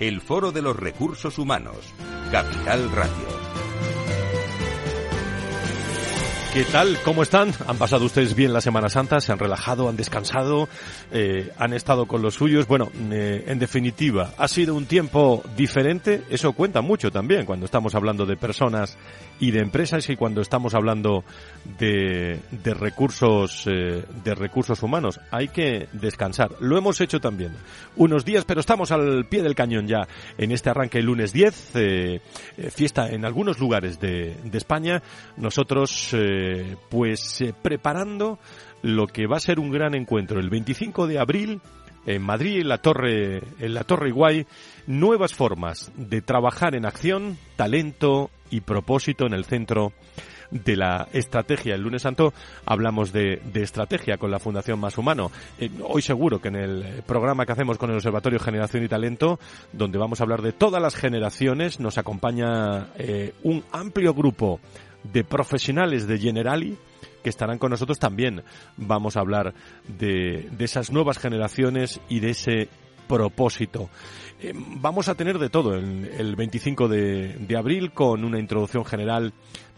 el Foro de los Recursos Humanos, Capital Radio. ¿Qué tal? ¿Cómo están? ¿Han pasado ustedes bien la Semana Santa? ¿Se han relajado? ¿Han descansado? Eh, ¿Han estado con los suyos? Bueno, eh, en definitiva, ha sido un tiempo diferente. Eso cuenta mucho también cuando estamos hablando de personas y de empresas y cuando estamos hablando de, de recursos eh, de recursos humanos. Hay que descansar. Lo hemos hecho también unos días, pero estamos al pie del cañón ya en este arranque el lunes 10, fiesta en algunos lugares de, de España. Nosotros pues eh, preparando lo que va a ser un gran encuentro el 25 de abril en Madrid, en la Torre, en la Torre Iguay, nuevas formas de trabajar en acción, talento y propósito en el centro de la estrategia. El lunes santo hablamos de, estrategia con la Fundación Más Humano. Eh, hoy seguro que en el programa que hacemos con el Observatorio Generación y Talento, donde vamos a hablar de todas las generaciones, nos acompaña eh, un amplio grupo de profesionales de Generali que estarán con nosotros también. Vamos a hablar de, de esas nuevas generaciones y de ese propósito. Eh, vamos a tener de todo el, el 25 de, de abril con una introducción general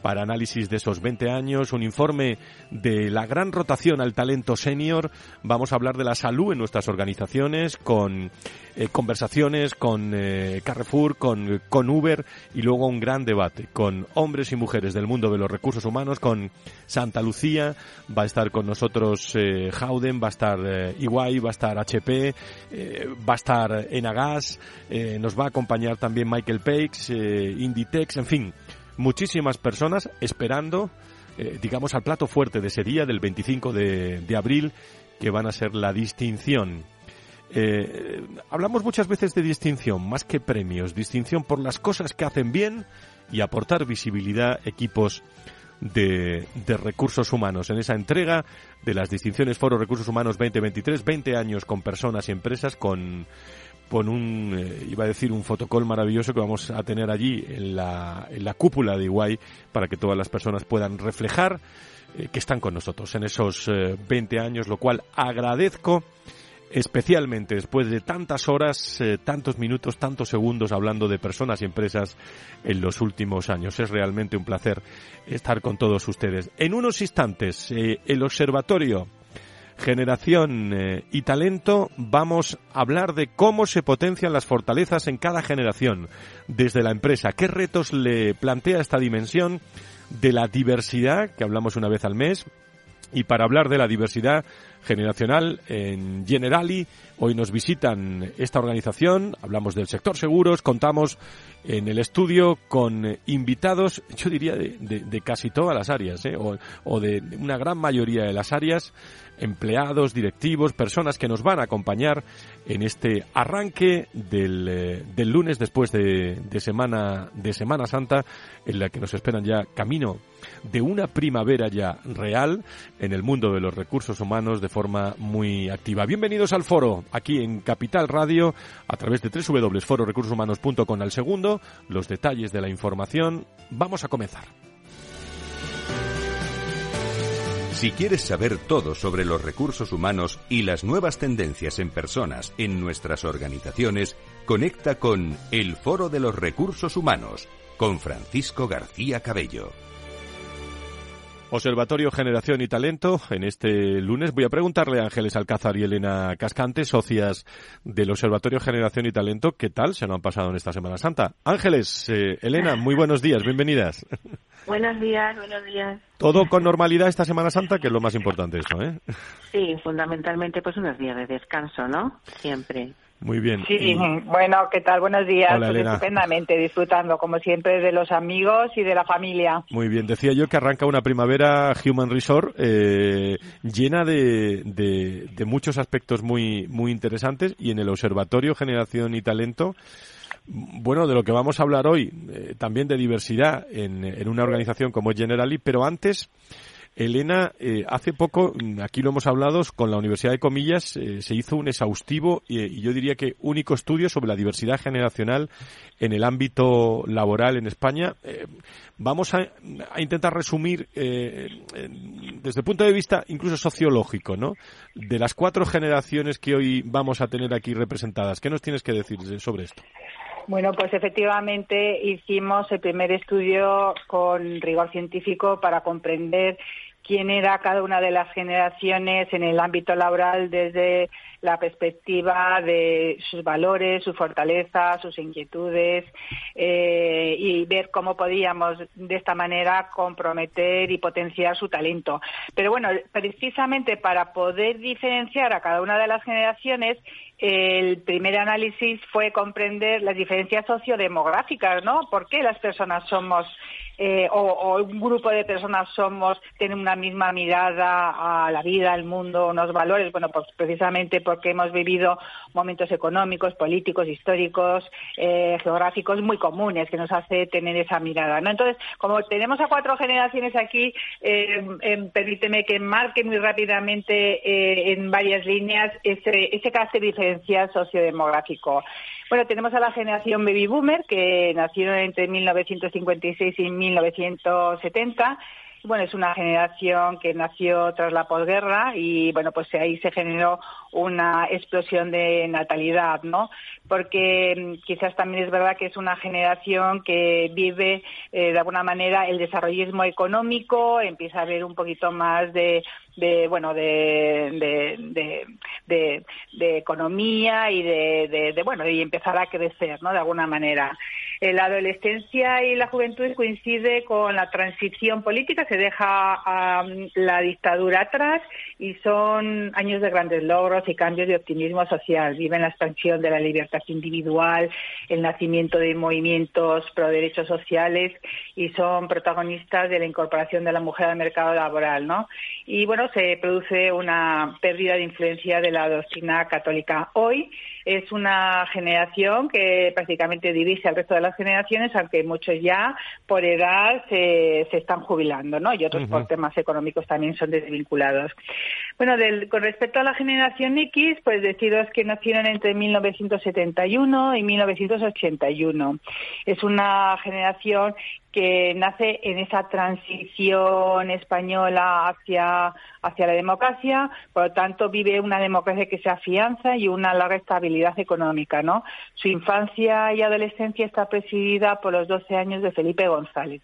para análisis de esos 20 años, un informe de la gran rotación al talento senior. Vamos a hablar de la salud en nuestras organizaciones con eh, conversaciones con eh, Carrefour, con, con Uber y luego un gran debate con hombres y mujeres del mundo de los recursos humanos, con Santa Lucía, va a estar con nosotros eh, Howden, va a estar Iguay, va a estar HP, va a estar Enagas, nos va a acompañar también Michael Pakes, Inditex, en fin, muchísimas personas esperando, eh, digamos, al plato fuerte de ese día del 25 de, de abril, que van a ser la distinción. Eh, hablamos muchas veces de distinción, más que premios, distinción por las cosas que hacen bien y aportar visibilidad equipos de, de, recursos humanos. En esa entrega de las distinciones Foro Recursos Humanos 2023, 20 años con personas y empresas, con con un, eh, iba a decir, un fotocall maravilloso que vamos a tener allí en la, en la cúpula de Iguay para que todas las personas puedan reflejar eh, que están con nosotros en esos 20 eh, años, lo cual agradezco especialmente después de tantas horas, tantos minutos, tantos segundos hablando de personas y empresas en los últimos años. Es realmente un placer estar con todos ustedes. En unos instantes, el observatorio generación eh, y talento, vamos a hablar de cómo se potencian las fortalezas en cada generación desde la empresa. ¿Qué retos le plantea esta dimensión de la diversidad, que hablamos una vez al mes? Y para hablar de la diversidad generacional en Generali, hoy nos visitan esta organización, hablamos del sector seguros, contamos en el estudio con invitados, yo diría, de, casi todas las áreas, ¿eh? o de una gran mayoría de las áreas empleados, directivos, personas que nos van a acompañar en este arranque del, eh, del lunes después de, de, semana, de Semana Santa, en la que nos esperan ya camino de una primavera ya real en el mundo de los recursos humanos de forma muy activa. Bienvenidos al foro, aquí en Capital Radio, a través de www.fororecursoshumanos.com al segundo, los detalles de la información. Vamos a comenzar. Si quieres saber todo sobre los recursos humanos y las nuevas tendencias en personas en nuestras organizaciones, conecta con El Foro de los Recursos Humanos con Francisco García Cabello. Observatorio Generación y Talento. En este lunes voy a preguntarle a Ángeles Alcázar y Elena Cascante, socias del Observatorio Generación y Talento, ¿qué tal se nos han pasado en esta Semana Santa? Ángeles, eh, Elena, muy buenos días, bienvenidas. Buenos días, buenos días. Todo con normalidad esta Semana Santa, que es lo más importante eso, ¿eh? Sí, fundamentalmente pues unos días de descanso, ¿no? Siempre. Muy bien. Sí, bueno, ¿qué tal? Buenos días. pues estupendamente, disfrutando, como siempre, de los amigos y de la familia. Muy bien. Decía yo que arranca una primavera Human Resort eh, llena de, de, muchos aspectos muy, muy interesantes y en el Observatorio Generación y Talento bueno, de lo que vamos a hablar hoy, eh, también de diversidad en, en, una organización como Generali, pero antes Elena, eh, hace poco, mm, aquí lo hemos hablado, con la Universidad de Comillas eh, se hizo un exhaustivo eh, y yo diría que único estudio sobre la diversidad generacional en el ámbito laboral en España. vamos a, intentar resumir desde el punto de vista incluso sociológico, ¿no? De las cuatro generaciones que hoy vamos a tener aquí representadas, ¿qué nos tienes que decir sobre esto? Bueno, pues efectivamente hicimos el primer estudio con rigor científico para comprender quién era cada una de las generaciones en el ámbito laboral desde la perspectiva de sus valores, sus fortalezas, sus inquietudes eh, y ver cómo podíamos de esta manera comprometer y potenciar su talento. Pero bueno, precisamente para poder diferenciar a cada una de las generaciones, el primer análisis fue comprender las diferencias sociodemográficas, ¿no? ¿Por qué las personas somos eh, o, un grupo de personas somos, tienen una misma mirada a la vida, al mundo, unos valores, bueno, pues precisamente porque hemos vivido momentos económicos, políticos, históricos, eh, geográficos muy comunes que nos hace tener esa mirada, ¿no? Entonces, como tenemos a cuatro generaciones aquí, eh, permíteme que marque muy rápidamente en varias líneas ese, ese carácter diferencial sociodemográfico. Bueno, tenemos a la generación baby boomer que nacieron entre 1956 y 1970 bueno, es una generación que nació tras la posguerra y, bueno, pues ahí se generó una explosión de natalidad, ¿no? Porque mm, quizás también es verdad que es una generación que vive eh, de alguna manera el desarrollismo económico, empieza a haber un poquito más de, bueno, de, de, economía y de, bueno, y empezar a crecer, ¿no? De alguna manera. Eh, la adolescencia y la juventud coincide con la transición política, se deja la dictadura atrás y son años de grandes logros y cambios de optimismo social. Viven la expansión de la libertad individual, el nacimiento de movimientos pro derechos sociales y son protagonistas de la incorporación de la mujer al mercado laboral, ¿no? Y bueno, se produce una pérdida de influencia de la doctrina católica. Hoy es una generación que prácticamente divide al resto de las generaciones, aunque muchos ya por edad se, se están jubilando, ¿no? Y otros por temas económicos también son desvinculados. Bueno, del, con respecto a la generación X, pues deciros que nacieron entre 1971 y 1981. Es una generación que nace en esa transición española hacia, hacia la democracia, por lo tanto vive una democracia que se afianza y una larga estabilidad económica, ¿no? Su infancia y adolescencia está presidida por los 12 años de Felipe González.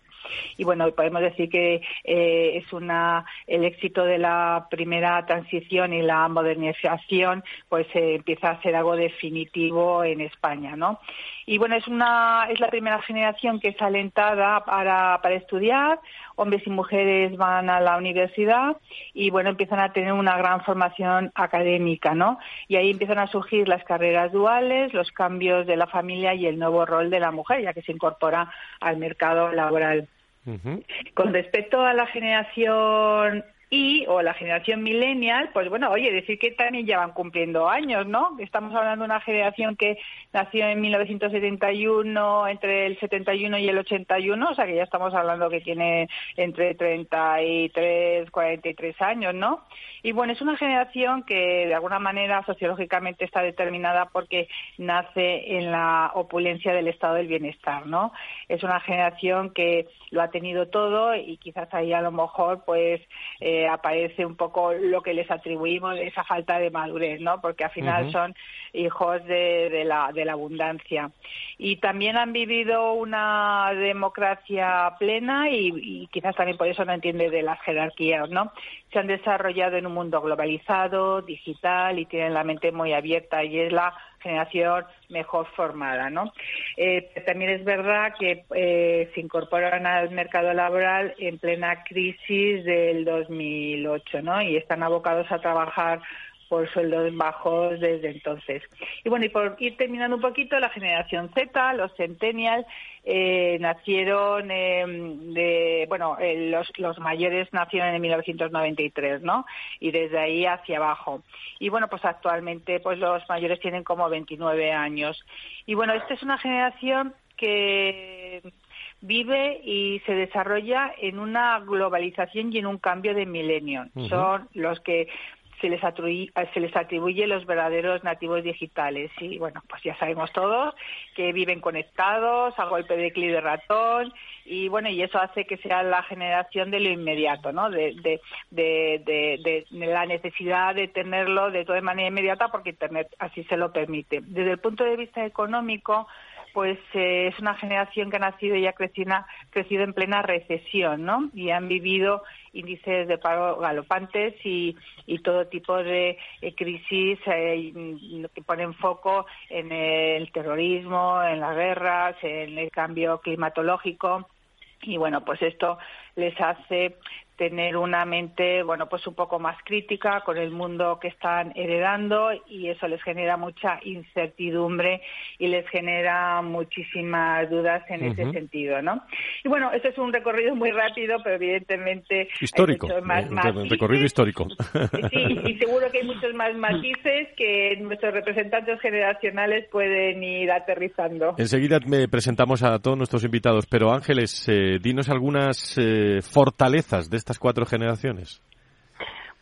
Y bueno, podemos decir que eh, es una, el éxito de la primera transición y la modernización, pues eh, empieza a ser algo definitivo en España, ¿no? Y bueno, es una, es la primera generación que es alentada para, para estudiar, hombres y mujeres van a la universidad y bueno, empiezan a tener una gran formación académica, ¿no? Y ahí empiezan a surgir las carreras duales, los cambios de la familia y el nuevo rol de la mujer, ya que se incorpora al mercado laboral. Con respecto a la generación y o la generación millennial, pues bueno, oye, decir que también ya van cumpliendo años, ¿no? Estamos hablando de una generación que nació en 1971, entre el 71 y el 81, o sea que ya estamos hablando que tiene entre 33, 43 años, ¿no? Y bueno, es una generación que de alguna manera sociológicamente está determinada porque nace en la opulencia del estado del bienestar, ¿no? Es una generación que lo ha tenido todo y quizás ahí a lo mejor pues eh, aparece un poco lo que les atribuimos de esa falta de madurez, ¿no? Porque al final son hijos de, la, de la abundancia. Y también han vivido una democracia plena y, quizás también por eso no entiende de las jerarquías, ¿no? Se han desarrollado en un mundo globalizado, digital y tienen la mente muy abierta y es la generación mejor formada, ¿no? Eh, también es verdad que eh, se incorporan al mercado laboral en plena crisis del 2008, ¿no? Y están abocados a trabajar por sueldos bajos desde entonces. Y bueno, y por ir terminando un poquito, la generación Z, los centennials, eh, nacieron em, de, bueno, eh, los, los mayores nacieron en 1993, ¿no? Y desde ahí hacia abajo. Y bueno, pues actualmente pues los mayores tienen como 29 años. Y bueno, esta es una generación que vive y se desarrolla en una globalización y en un cambio de milenio. Son los que se les, atribuye, se les atribuye los verdaderos nativos digitales. Y bueno, pues ya sabemos todos que viven conectados a golpe de clic de ratón y bueno, y eso hace que sea la generación de lo inmediato, ¿no? De, de, de, de la necesidad de tenerlo de toda manera inmediata porque Internet así se lo permite. Desde el punto de vista económico, pues eh, es una generación que ha nacido y ha crecido, crecido en plena recesión, ¿no? Y han vivido índices de paro galopantes y, todo tipo de eh, crisis eh, que ponen foco en el terrorismo, en las guerras, en el cambio climatológico. Y bueno, pues esto les hace tener una mente, bueno, pues un poco más crítica con el mundo que están heredando y eso les genera mucha incertidumbre y les genera muchísimas dudas en ese sentido, ¿no? Y bueno, este es un recorrido muy rápido, pero evidentemente histórico, más, recorrido histórico. Sí, y seguro que hay muchos más matices que nuestros representantes generacionales pueden ir aterrizando. Enseguida me presentamos a todos nuestros invitados, pero Ángeles, eh, dinos algunas eh, fortalezas de estas cuatro generaciones?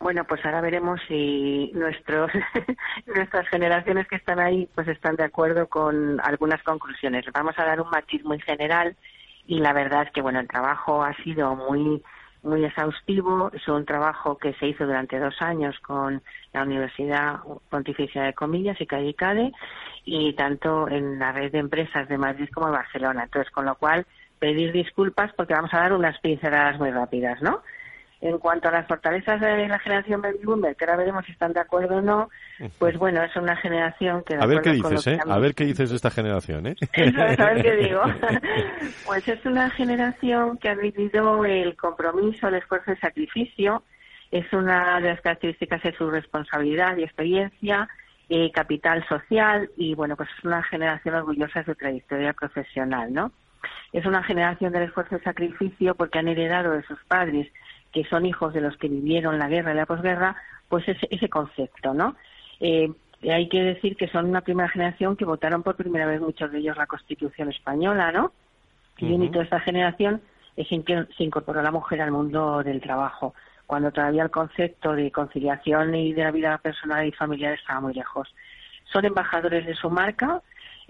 Bueno, pues ahora veremos si nuestros, nuestras generaciones que están ahí pues están de acuerdo con algunas conclusiones. Vamos a dar un matiz muy general y la verdad es que bueno, el trabajo ha sido muy muy exhaustivo. Es un trabajo que se hizo durante dos años con la Universidad Pontificia de Comillas y Callicade y tanto en la red de empresas de Madrid como de Barcelona. Entonces, con lo cual pedir disculpas porque vamos a dar unas pinceladas muy rápidas, ¿no? En cuanto a las fortalezas de la generación baby boomer, que ahora veremos si están de acuerdo o no, pues bueno, es una generación que... a ver qué dices, ¿eh? A ver qué dices de esta generación, ¿eh? a ver qué digo. pues es una generación que ha vivido el compromiso, el esfuerzo y sacrificio. Es una de las características de su responsabilidad y experiencia, eh, capital social y, bueno, pues es una generación orgullosa de su trayectoria profesional, ¿no? Es una generación del esfuerzo y sacrificio porque han heredado de sus padres, que son hijos de los que vivieron la guerra y la posguerra, pues ese, ese concepto, ¿no? Eh, hay que decir que son una primera generación que votaron por primera vez muchos de ellos la Constitución española, ¿no? Y un hito de esta generación es en que se incorporó la mujer al mundo del trabajo, cuando todavía el concepto de conciliación y de la vida personal y familiar estaba muy lejos. Son embajadores de su marca,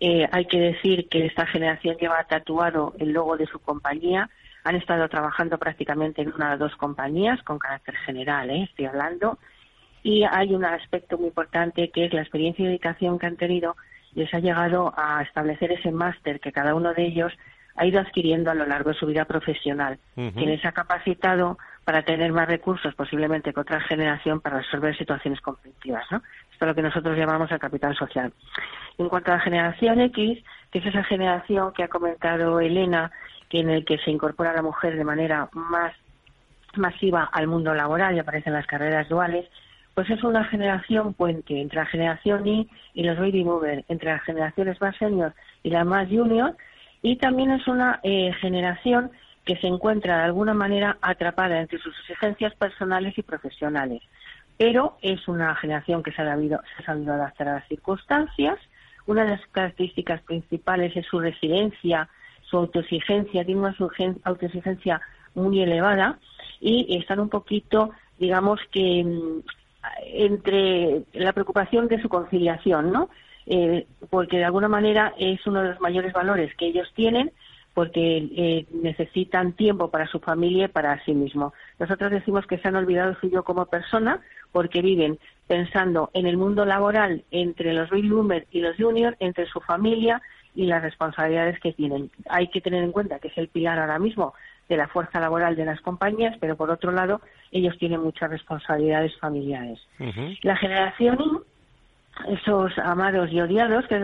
eh, hay que decir que esta generación lleva tatuado el logo de su compañía. Han estado trabajando prácticamente en una o dos compañías con carácter general, ¿eh? estoy hablando. Y hay un aspecto muy importante que es la experiencia y dedicación que han tenido. Les ha llegado a establecer ese máster que cada uno de ellos ha ido adquiriendo a lo largo de su vida profesional, que les ha capacitado para tener más recursos posiblemente que otra generación para resolver situaciones conflictivas. ¿no? Es lo que nosotros llamamos el capital social. En cuanto a la generación X, que es esa generación que ha comentado Elena, que en el que se incorpora la mujer de manera más masiva al mundo laboral y aparecen las carreras duales, pues es una generación puente entre la generación Y y los baby movers, entre las generaciones más senior y las más junior, y también es una eh, generación que se encuentra de alguna manera atrapada entre sus exigencias personales y profesionales. Pero es una generación que se ha sabido, se ha sabido adaptar a las circunstancias una de las características principales es su resiliencia, su autoexigencia, tiene una autoexigencia muy elevada y están un poquito, digamos que mm, entre la preocupación de su conciliación, ¿no? Eh, porque de alguna manera es uno de los mayores valores que ellos tienen porque eh, necesitan tiempo para su familia y para sí mismo. Nosotros decimos que se han olvidado suyo como persona porque viven pensando en el mundo laboral entre los baby boomers y los juniors, entre su familia y las responsabilidades que tienen. Hay que tener en cuenta que es el pilar ahora mismo de la fuerza laboral de las compañías, pero por otro lado ellos tienen muchas responsabilidades familiares. La generación esos amados y odiados, que es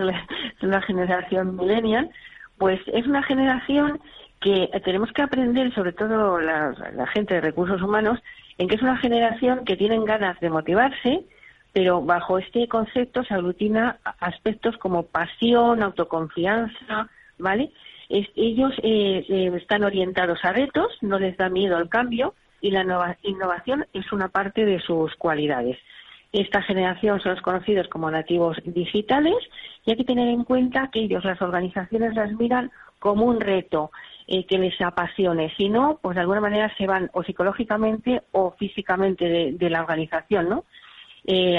la generación millennial, pues es una generación que tenemos que aprender, sobre todo la, gente de recursos humanos, en que es una generación que tienen ganas de motivarse, pero bajo este concepto se aglutina aspectos como pasión, autoconfianza, ¿vale? ellos eh, eh, están orientados a retos, no les da miedo al cambio y la innovación es una parte de sus cualidades. Esta generación son los conocidos como nativos digitales y hay que tener en cuenta que ellos, las organizaciones, las miran como un reto eh, que les apasione. Si no, pues de alguna manera se van o psicológicamente o físicamente de, la organización, ¿no?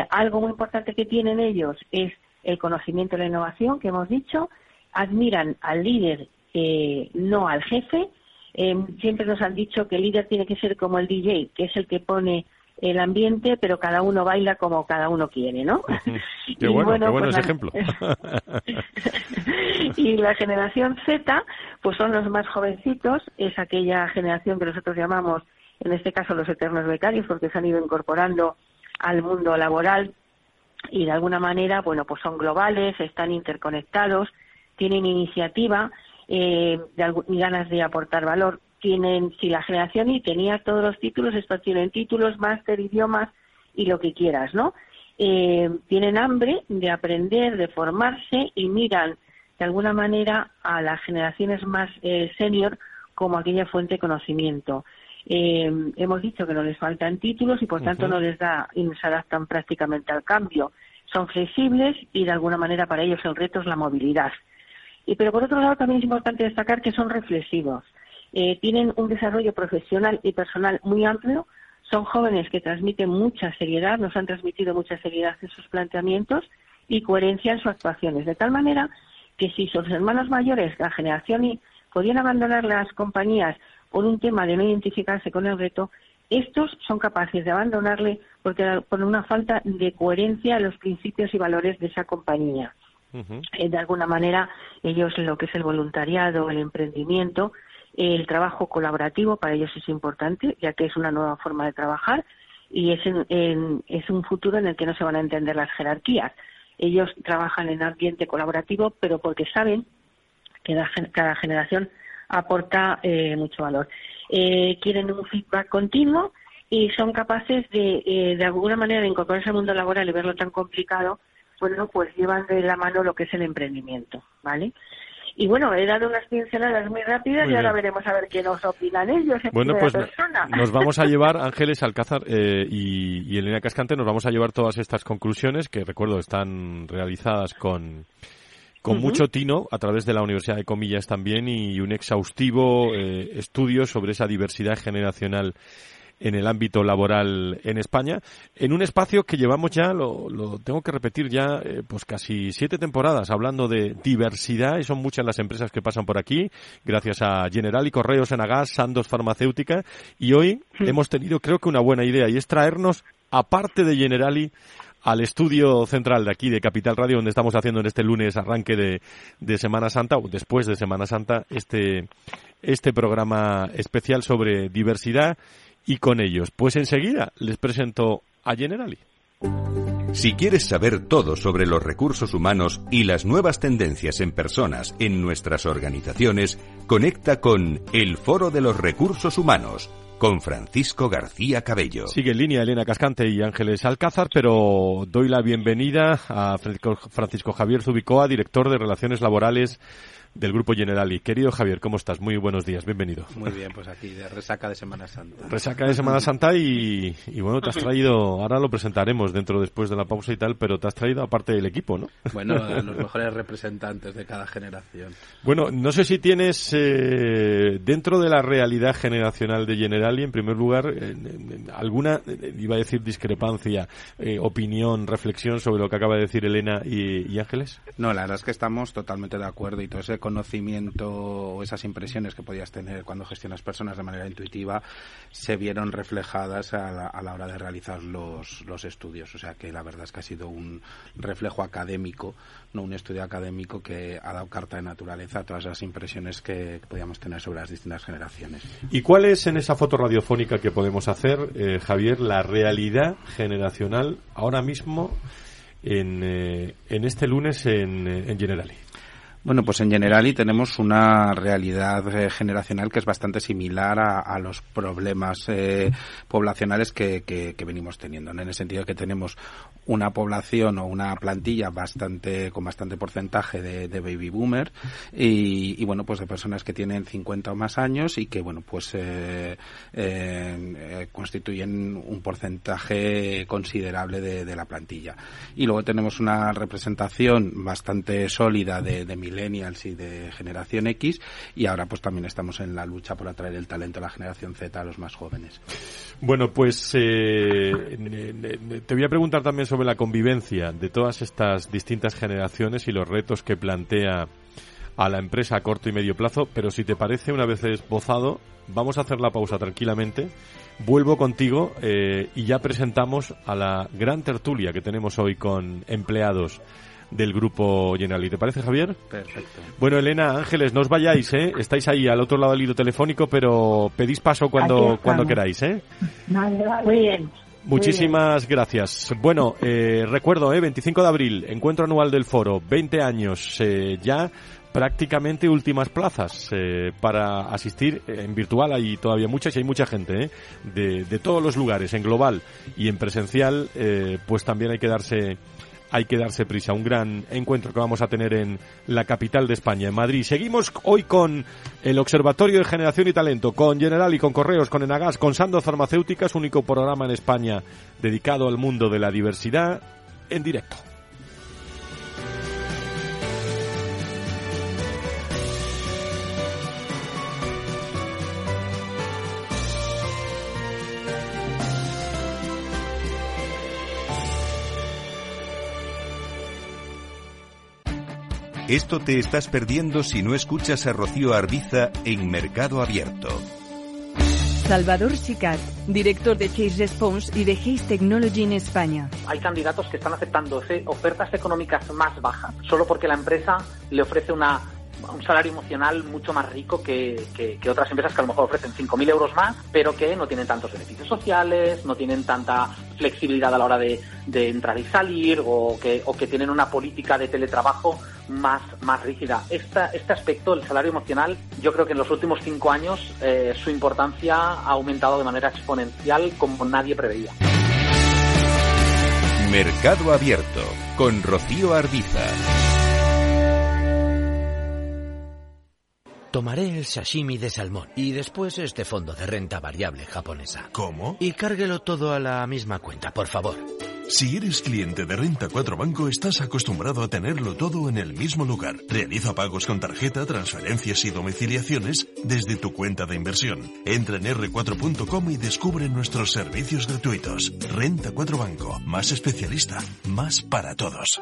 algo muy importante que tienen ellos es el conocimiento de la innovación, que hemos dicho, admiran al líder eh, no al jefe. Eh, siempre nos han dicho que el líder tiene que ser como el DJ, que es el que pone el ambiente, pero cada uno baila como cada uno quiere, ¿no? qué bueno, qué bueno pues ese ejemplo. y la generación Z, pues son los más jovencitos, es aquella generación que nosotros llamamos, en este caso, los eternos becarios, porque se han ido incorporando al mundo laboral y de alguna manera, bueno, pues son globales, están interconectados, tienen iniciativa eh, ganas de aportar valor. Tienen, si la generación Y tenía todos los títulos, estos tienen títulos, máster, idiomas y lo que quieras, ¿no? Eh, tienen hambre de aprender, de formarse y miran de alguna manera a las generaciones más eh, senior como aquella fuente de conocimiento. Eh, hemos dicho que no les faltan títulos y por tanto no les da y se adaptan prácticamente al cambio. Son flexibles y de alguna manera para ellos el reto es la movilidad. Y, pero por otro lado también es importante destacar que son reflexivos. Eh, tienen un desarrollo profesional y personal muy amplio, son jóvenes que transmiten mucha seriedad, nos han transmitido mucha seriedad en sus planteamientos y coherencia en sus actuaciones, de tal manera que si sus hermanos mayores, la generación Y, podían abandonar las compañías por un tema de no identificarse con el reto, estos son capaces de abandonarle porque por una falta de coherencia en los principios y valores de esa compañía. Eh, de alguna manera, ellos lo que es el voluntariado, el emprendimiento, el trabajo colaborativo para ellos es importante, ya que es una nueva forma de trabajar y es, es un futuro en el que no se van a entender las jerarquías. Ellos trabajan en ambiente colaborativo, pero porque saben que cada generación aporta eh, mucho valor. Eh, quieren un feedback continuo y son capaces de, de alguna manera, de incorporarse al mundo laboral y verlo tan complicado bueno, pues llevan de la mano lo que es el emprendimiento, ¿vale? Y bueno, he dado unas pinceladas muy rápidas y ahora veremos a ver qué nos opinan ellos. bueno, pues nos vamos a llevar, Ángeles Alcázar eh, y, Elena Cascante, nos vamos a llevar todas estas conclusiones que recuerdo están realizadas con, con mucho tino a través de la Universidad de Comillas también y un exhaustivo eh, estudio sobre esa diversidad generacional en el ámbito laboral en España, en un espacio que llevamos ya, lo, lo tengo que repetir ya, eh, pues casi siete temporadas hablando de diversidad y son muchas las empresas que pasan por aquí, gracias a General y Correos en Agas, Sandos Farmacéutica, y hoy hemos tenido creo que una buena idea y es traernos, aparte de Generali, al estudio central de aquí de Capital Radio, donde estamos haciendo en este lunes arranque de, de Semana Santa, o después de Semana Santa, este, este programa especial sobre diversidad y con ellos. Pues enseguida les presento a Generali. Si quieres saber todo sobre los recursos humanos y las nuevas tendencias en personas en nuestras organizaciones, conecta con El Foro de los Recursos Humanos con Francisco García Cabello. Sigue en línea Elena Cascante y Ángeles Alcázar, pero doy la bienvenida a Francisco Javier Zubicoa, director de Relaciones Laborales del Grupo Generali. Querido Javier, ¿cómo estás? Muy buenos días, bienvenido. Muy bien, pues aquí de resaca de Semana Santa. Resaca de Semana Santa y, bueno, te has traído, ahora lo presentaremos dentro después de la pausa y tal, pero te has traído aparte del equipo, ¿no? Bueno, los mejores representantes de cada generación. Bueno, no sé si tienes eh, dentro de la realidad generacional de Generali, en primer lugar, alguna, iba a decir discrepancia, eh, opinión, reflexión sobre lo que acaba de decir Elena y, y Ángeles. No, la verdad es que estamos totalmente de acuerdo y todo ese conocimiento o esas impresiones que podías tener cuando gestionas personas de manera intuitiva se vieron reflejadas a la, hora de realizar los, los estudios. O sea que la verdad es que ha sido un reflejo académico, no un estudio académico que ha dado carta de naturaleza a todas las impresiones que podíamos tener sobre las distintas generaciones. ¿Y cuál es en esa foto radiofónica que podemos hacer, eh, Javier, la realidad generacional ahora mismo en, eh, en este lunes en, en Generali? Bueno, pues en Generali tenemos una realidad eh, generacional que es bastante similar a, los problemas eh, poblacionales que, venimos teniendo, en el sentido que tenemos una población o una plantilla bastante con bastante porcentaje de, baby boomer y, bueno, pues de personas que tienen 50 o más años y que bueno, pues eh, constituyen un porcentaje considerable de, la plantilla. Y luego tenemos una representación bastante sólida de, de millennials y de generación X y ahora pues también estamos en la lucha por atraer el talento a la generación Z a los más jóvenes. Bueno, pues eh, te voy a preguntar también sobre la convivencia de todas estas distintas generaciones y los retos que plantea a la empresa a corto y medio plazo, pero si te parece, una vez esbozado, vamos a hacer la pausa tranquilamente. Vuelvo contigo eh, y ya presentamos a la gran tertulia que tenemos hoy con empleados del grupo Generali. ¿Te parece, Javier? Perfecto. Bueno, Elena, Ángeles, no os vayáis, ¿eh? Estáis ahí al otro lado del hilo telefónico, pero pedís paso cuando, cuando queráis, ¿eh? Muy bien. Muchísimas gracias. Bueno, eh, recuerdo, ¿eh? 25 de abril, encuentro anual del foro, 20 años eh, ya prácticamente últimas plazas eh, para asistir en virtual hay todavía muchas y hay mucha gente ¿eh? de, de, todos los lugares en global y en presencial eh, pues también hay que darse hay que darse prisa. Un gran encuentro que vamos a tener en la capital de España, en Madrid. Seguimos hoy con el Observatorio de Generación y Talento, con General y con Correos, con Enagas, con Sando Farmacéuticas, único programa en España dedicado al mundo de la diversidad en directo. Esto te estás perdiendo si no escuchas a Rocío Arbiza en Mercado Abierto. Salvador Sicat, director de Chase Response y de Haze Technology en España. Hay candidatos que están aceptando ofertas económicas más bajas solo porque la empresa le ofrece una un salario emocional mucho más rico que, que, otras empresas que a lo mejor ofrecen 5.000 euros más, pero que no tienen tantos beneficios sociales, no tienen tanta flexibilidad a la hora de, de entrar y salir o que, o que tienen una política de teletrabajo más, más rígida. Esta, este aspecto, el salario emocional, yo creo que en los últimos cinco años eh, su importancia ha aumentado de manera exponencial como nadie preveía. Mercado Abierto con Rocío Arbiza. Tomaré el sashimi de salmón y después este fondo de renta variable japonesa. ¿Cómo? Y cárguelo todo a la misma cuenta, por favor. Si eres cliente de Renta 4 Banco, estás acostumbrado a tenerlo todo en el mismo lugar. Realiza pagos con tarjeta, transferencias y domiciliaciones desde tu cuenta de inversión. Entra en r4.com y descubre nuestros servicios gratuitos. Renta 4 Banco, más especialista, más para todos.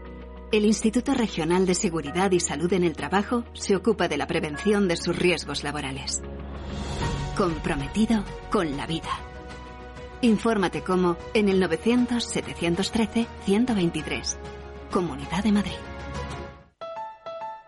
el Instituto Regional de Seguridad y Salud en el Trabajo se ocupa de la prevención de sus riesgos laborales. Comprometido con la vida. Infórmate cómo en el 900-713-123. Comunidad de Madrid.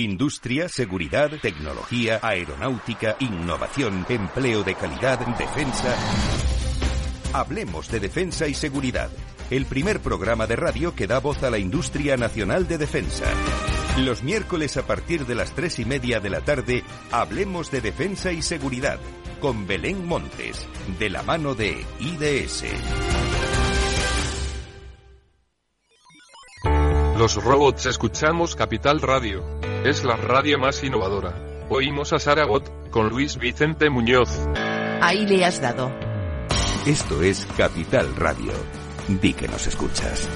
Industria, seguridad, tecnología, aeronáutica, innovación, empleo de calidad, defensa. Hablemos de defensa y seguridad el primer programa de radio que da voz a la industria nacional de defensa. Los miércoles a partir de las tres y media de la tarde, hablemos de defensa y seguridad con Belén Montes, de la mano de IDS. Los robots escuchamos Capital Radio. Es la radio más innovadora. Oímos a Saragot, con Luis Vicente Muñoz. Ahí le has dado. Esto es Capital Radio. Di que nos escuchas.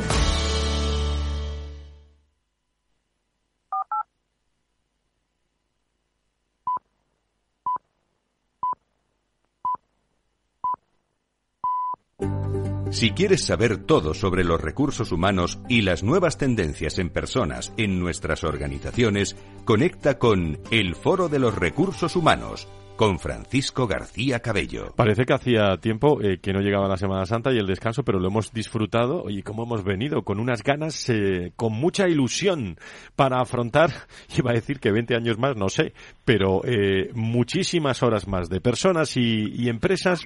Si quieres saber todo sobre los recursos humanos y las nuevas tendencias en personas en nuestras organizaciones, conecta con El Foro de los Recursos Humanos con Francisco García Cabello. Parece que hacía tiempo eh, que no llegaba la Semana Santa y el descanso, pero lo hemos disfrutado y cómo hemos venido con unas ganas, eh, con mucha ilusión para afrontar, iba a decir que 20 años más, no sé, pero eh, muchísimas horas más de personas y empresas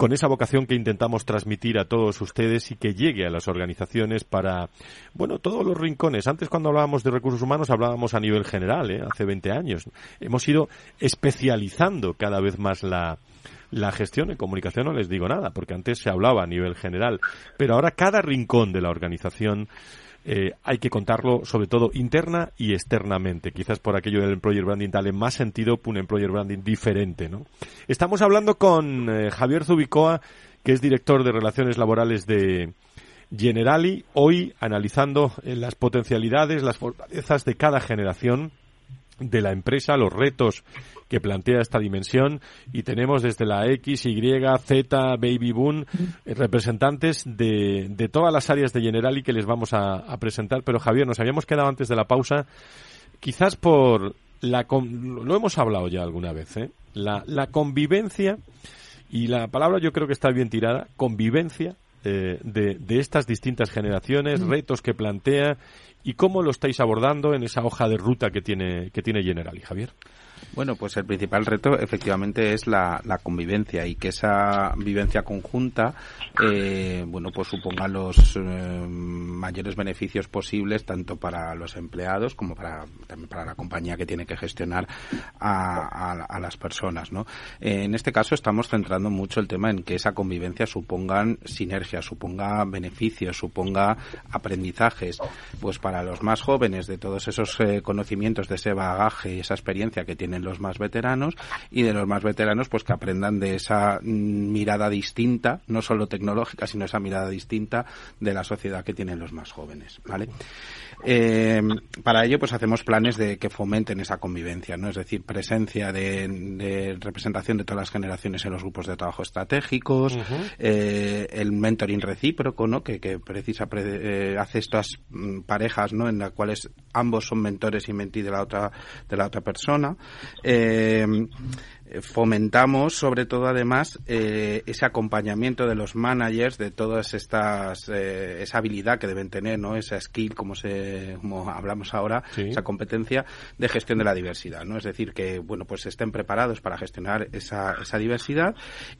con esa vocación que intentamos transmitir a todos ustedes y que llegue a las organizaciones para, bueno, todos los rincones. Antes cuando hablábamos de recursos humanos hablábamos a nivel general, ¿eh? hace 20 años. Hemos ido especializando cada vez más la, la gestión en comunicación no les digo nada, porque antes se hablaba a nivel general, pero ahora cada rincón de la organización eh, hay que contarlo sobre todo interna y externamente. Quizás por aquello del employer branding dale más sentido un employer branding diferente, ¿no? Estamos hablando con eh, Javier Zubicoa, que es director de Relaciones Laborales de Generali, hoy analizando eh, las potencialidades, las fortalezas de cada generación de la empresa, los retos que plantea esta dimensión y tenemos desde la X, Y, Z, Baby Boom, eh, representantes de, de todas las áreas de Generali que les vamos a, presentar. Pero Javier, nos habíamos quedado antes de la pausa, quizás por la... Lo hemos hablado ya alguna vez, ¿eh? La, la convivencia, y la palabra yo creo que está bien tirada, convivencia eh, de, de, estas distintas generaciones, retos que plantea y cómo lo estáis abordando en esa hoja de ruta que tiene, que tiene Generali, Javier. Bueno, pues el principal reto efectivamente es la, convivencia y que esa vivencia conjunta, eh, bueno, pues suponga los eh, mayores beneficios posibles tanto para los empleados como para también para la compañía que tiene que gestionar a, las personas, ¿no? Eh, en este caso estamos centrando mucho el tema en que esa convivencia supongan sinergias, suponga beneficios, suponga aprendizajes, pues para los más jóvenes de todos esos conocimientos, de ese bagaje, esa experiencia que tienen los más veteranos y de los más veteranos pues que aprendan de esa mm, mirada distinta, no solo tecnológica, sino esa mirada distinta de la sociedad que tienen los más jóvenes, ¿vale? Eh, para ello, pues hacemos planes de que fomenten esa convivencia, ¿no? Es decir, presencia de, representación de todas las generaciones en los grupos de trabajo estratégicos, eh, el mentoring recíproco, ¿no? Que, precisa eh, hace estas mm, parejas, ¿no? En las cuales ambos son mentores y mentí de la otra de la otra persona. Fomentamos sobre todo además eh, ese acompañamiento de los managers de todas estas eh, esa habilidad que deben tener no esa skill como se como hablamos ahora esa competencia de gestión de la diversidad no es decir que bueno pues estén preparados para gestionar esa, esa diversidad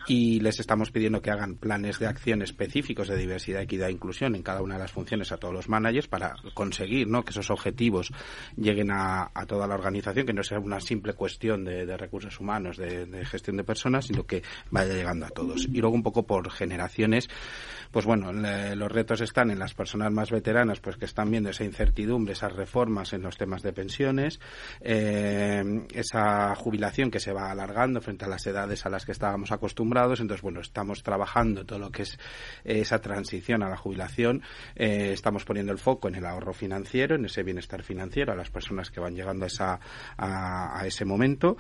y les estamos pidiendo que hagan planes de acción específicos de diversidad equidad e inclusión en cada una de las funciones a todos los managers para conseguir no que esos objetivos lleguen a, a toda la organización que no sea una simple cuestión de, de recursos humanos de, gestión de personas, sino que vaya llegando a todos. Y luego un poco por generaciones, pues bueno, los retos están en las personas más veteranas, pues que están viendo esa incertidumbre, esas reformas en los temas de pensiones, eh, esa jubilación que se va alargando frente a las edades a las que estábamos acostumbrados. Entonces, bueno, estamos trabajando todo lo que es esa transición a la jubilación. Eh, estamos poniendo el foco en el ahorro financiero, en ese bienestar financiero a las personas que van llegando a, esa, a ese momento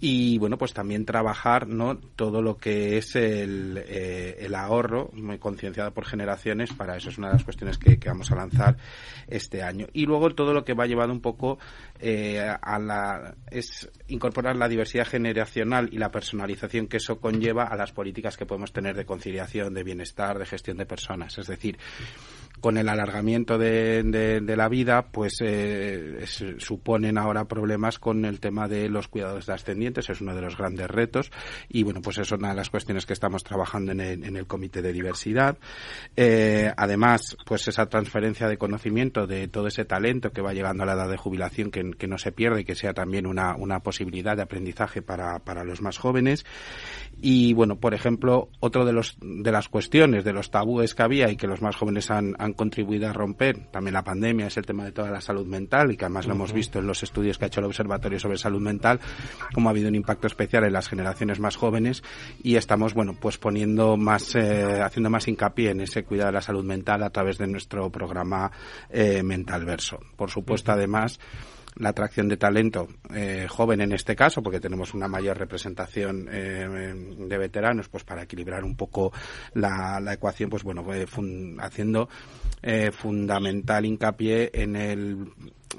y bueno pues también trabajar no todo lo que es el, eh, el ahorro muy concienciado por generaciones para eso es una de las cuestiones que, vamos a lanzar este año. Y luego todo lo que va llevado un poco eh, a la es incorporar la diversidad generacional y la personalización que eso conlleva a las políticas que podemos tener de conciliación de bienestar de gestión de personas. Es decir con el alargamiento de, la vida, pues eh, suponen ahora problemas con el tema de los cuidados de ascendientes, es uno de los grandes retos y bueno, pues es una de las cuestiones que estamos trabajando en el, en el Comité de Diversidad. Eh, además, pues esa transferencia de conocimiento de todo ese talento que va llegando a la edad de jubilación que, no se pierde y que sea también una, posibilidad de aprendizaje para, los más jóvenes. Y bueno, por ejemplo, otro de los de las cuestiones, de los tabúes que había y que los más jóvenes han contribuido a romper. También la pandemia es el tema de toda la salud mental y que además lo hemos visto en los estudios que ha hecho el Observatorio sobre Salud Mental, como ha habido un impacto especial en las generaciones más jóvenes y estamos, bueno, pues poniendo más, eh, haciendo más hincapié en ese cuidado de la salud mental a través de nuestro programa eh, Mental Verso. Por supuesto, además, la atracción de talento eh, joven en este caso, porque tenemos una mayor representación eh, de veteranos, pues para equilibrar un poco la, la ecuación, pues bueno, haciendo eh, fundamental hincapié en el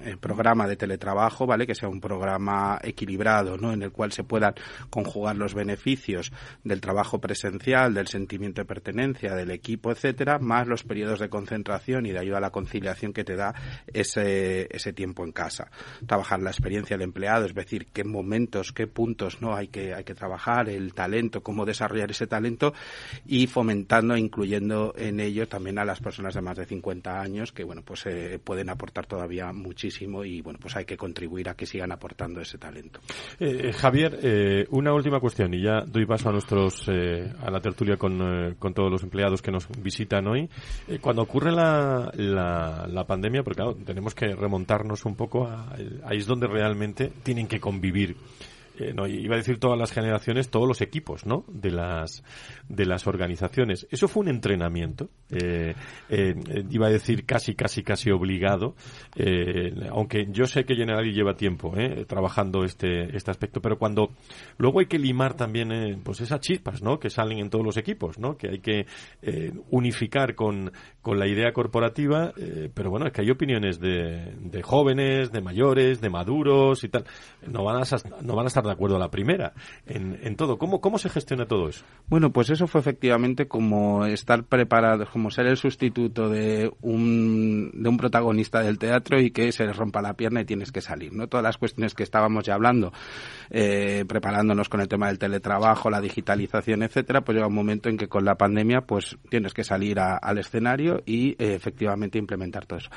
el programa de teletrabajo, ¿vale? Que sea un programa equilibrado, ¿no? En el cual se puedan conjugar los beneficios del trabajo presencial, del sentimiento de pertenencia, del equipo, etcétera, más los periodos de concentración y de ayuda a la conciliación que te da ese, ese tiempo en casa. Trabajar la experiencia del empleado, es decir, qué momentos, qué puntos, ¿no? Hay que, hay que trabajar, el talento, cómo desarrollar ese talento y fomentando e incluyendo en ello también a las personas de más de 50 años que, bueno, pues eh, pueden aportar todavía muchísimo y bueno, pues hay que contribuir a que sigan aportando ese talento. Eh, eh, Javier, eh, una última cuestión y ya doy paso a nuestros a la tertulia con, con, todos los empleados que nos visitan hoy. cuando ocurre la, la, pandemia, porque claro, tenemos que remontarnos un poco a, ahí es donde realmente tienen que convivir eh, no, iba a decir todas las generaciones, todos los equipos, ¿no? De las, de las organizaciones. Eso fue un entrenamiento, eh, eh, iba a decir casi, casi, casi obligado, aunque yo sé que Generali lleva tiempo trabajando este, este aspecto, pero cuando luego hay que limar también pues esas chispas, ¿no? Que salen en todos los equipos, ¿no? Que hay que unificar con, con la idea corporativa, pero bueno, es que hay opiniones de, de jóvenes, de mayores, de maduros y tal. No van a, no van a estar de acuerdo a la primera en, todo. ¿Cómo, ¿Cómo se gestiona todo eso? Bueno, pues eso fue efectivamente como estar preparado, como ser el sustituto de un, de un protagonista del teatro y que se le rompa la pierna y tienes que salir. ¿no? Todas las cuestiones que estábamos ya hablando, eh, preparándonos con el tema del teletrabajo, la digitalización, etcétera, pues llega un momento en que con la pandemia pues tienes que salir al escenario y eh, efectivamente implementar todo eso.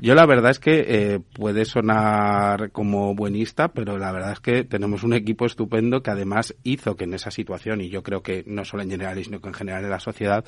Yo la verdad es que eh, puede sonar como buenista, pero la verdad es que tenemos un equipo estupendo que además hizo que en esa situación, y yo creo que no solo en general, sino que en general en la sociedad,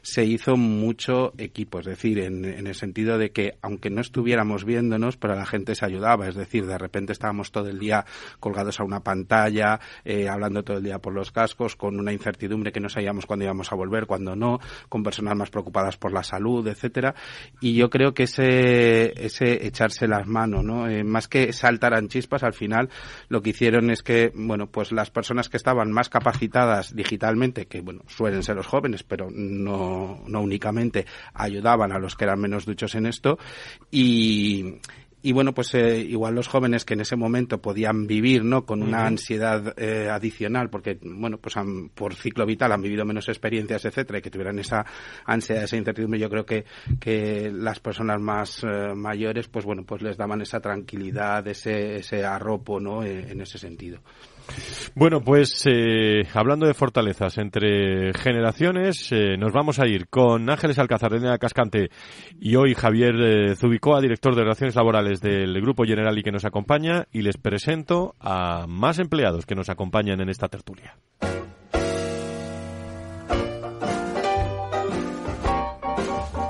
se hizo mucho equipo. Es decir, en, el sentido de que aunque no estuviéramos viéndonos, pero la gente se ayudaba. Es decir, de repente estábamos todo el día colgados a una pantalla, eh, hablando todo el día por los cascos, con una incertidumbre que no sabíamos cuándo íbamos a volver, cuándo no, con personas más preocupadas por la salud, etcétera. Y yo creo que ese ese, echarse las manos, ¿no? Eh, más que saltaran chispas, al final lo que hicieron es que, bueno, pues las personas que estaban más capacitadas digitalmente, que, bueno, suelen ser los jóvenes, pero no, no únicamente, ayudaban a los que eran menos duchos en esto y, y bueno, pues eh, igual los jóvenes que en ese momento podían vivir, ¿no? Con una ansiedad eh, adicional, porque, bueno, pues por ciclo vital han vivido menos experiencias, etcétera, y que tuvieran esa ansiedad, esa incertidumbre, yo creo que, que las personas más eh, mayores, pues bueno, pues les daban esa tranquilidad, ese, ese arropo, ¿no? en ese sentido. Bueno, pues eh, hablando de fortalezas entre generaciones, eh, nos vamos a ir con Ángeles Alcázar de Cascante y hoy Javier eh, Zubicoa, director de Relaciones Laborales del Grupo Generali que nos acompaña y les presento a más empleados que nos acompañan en esta tertulia.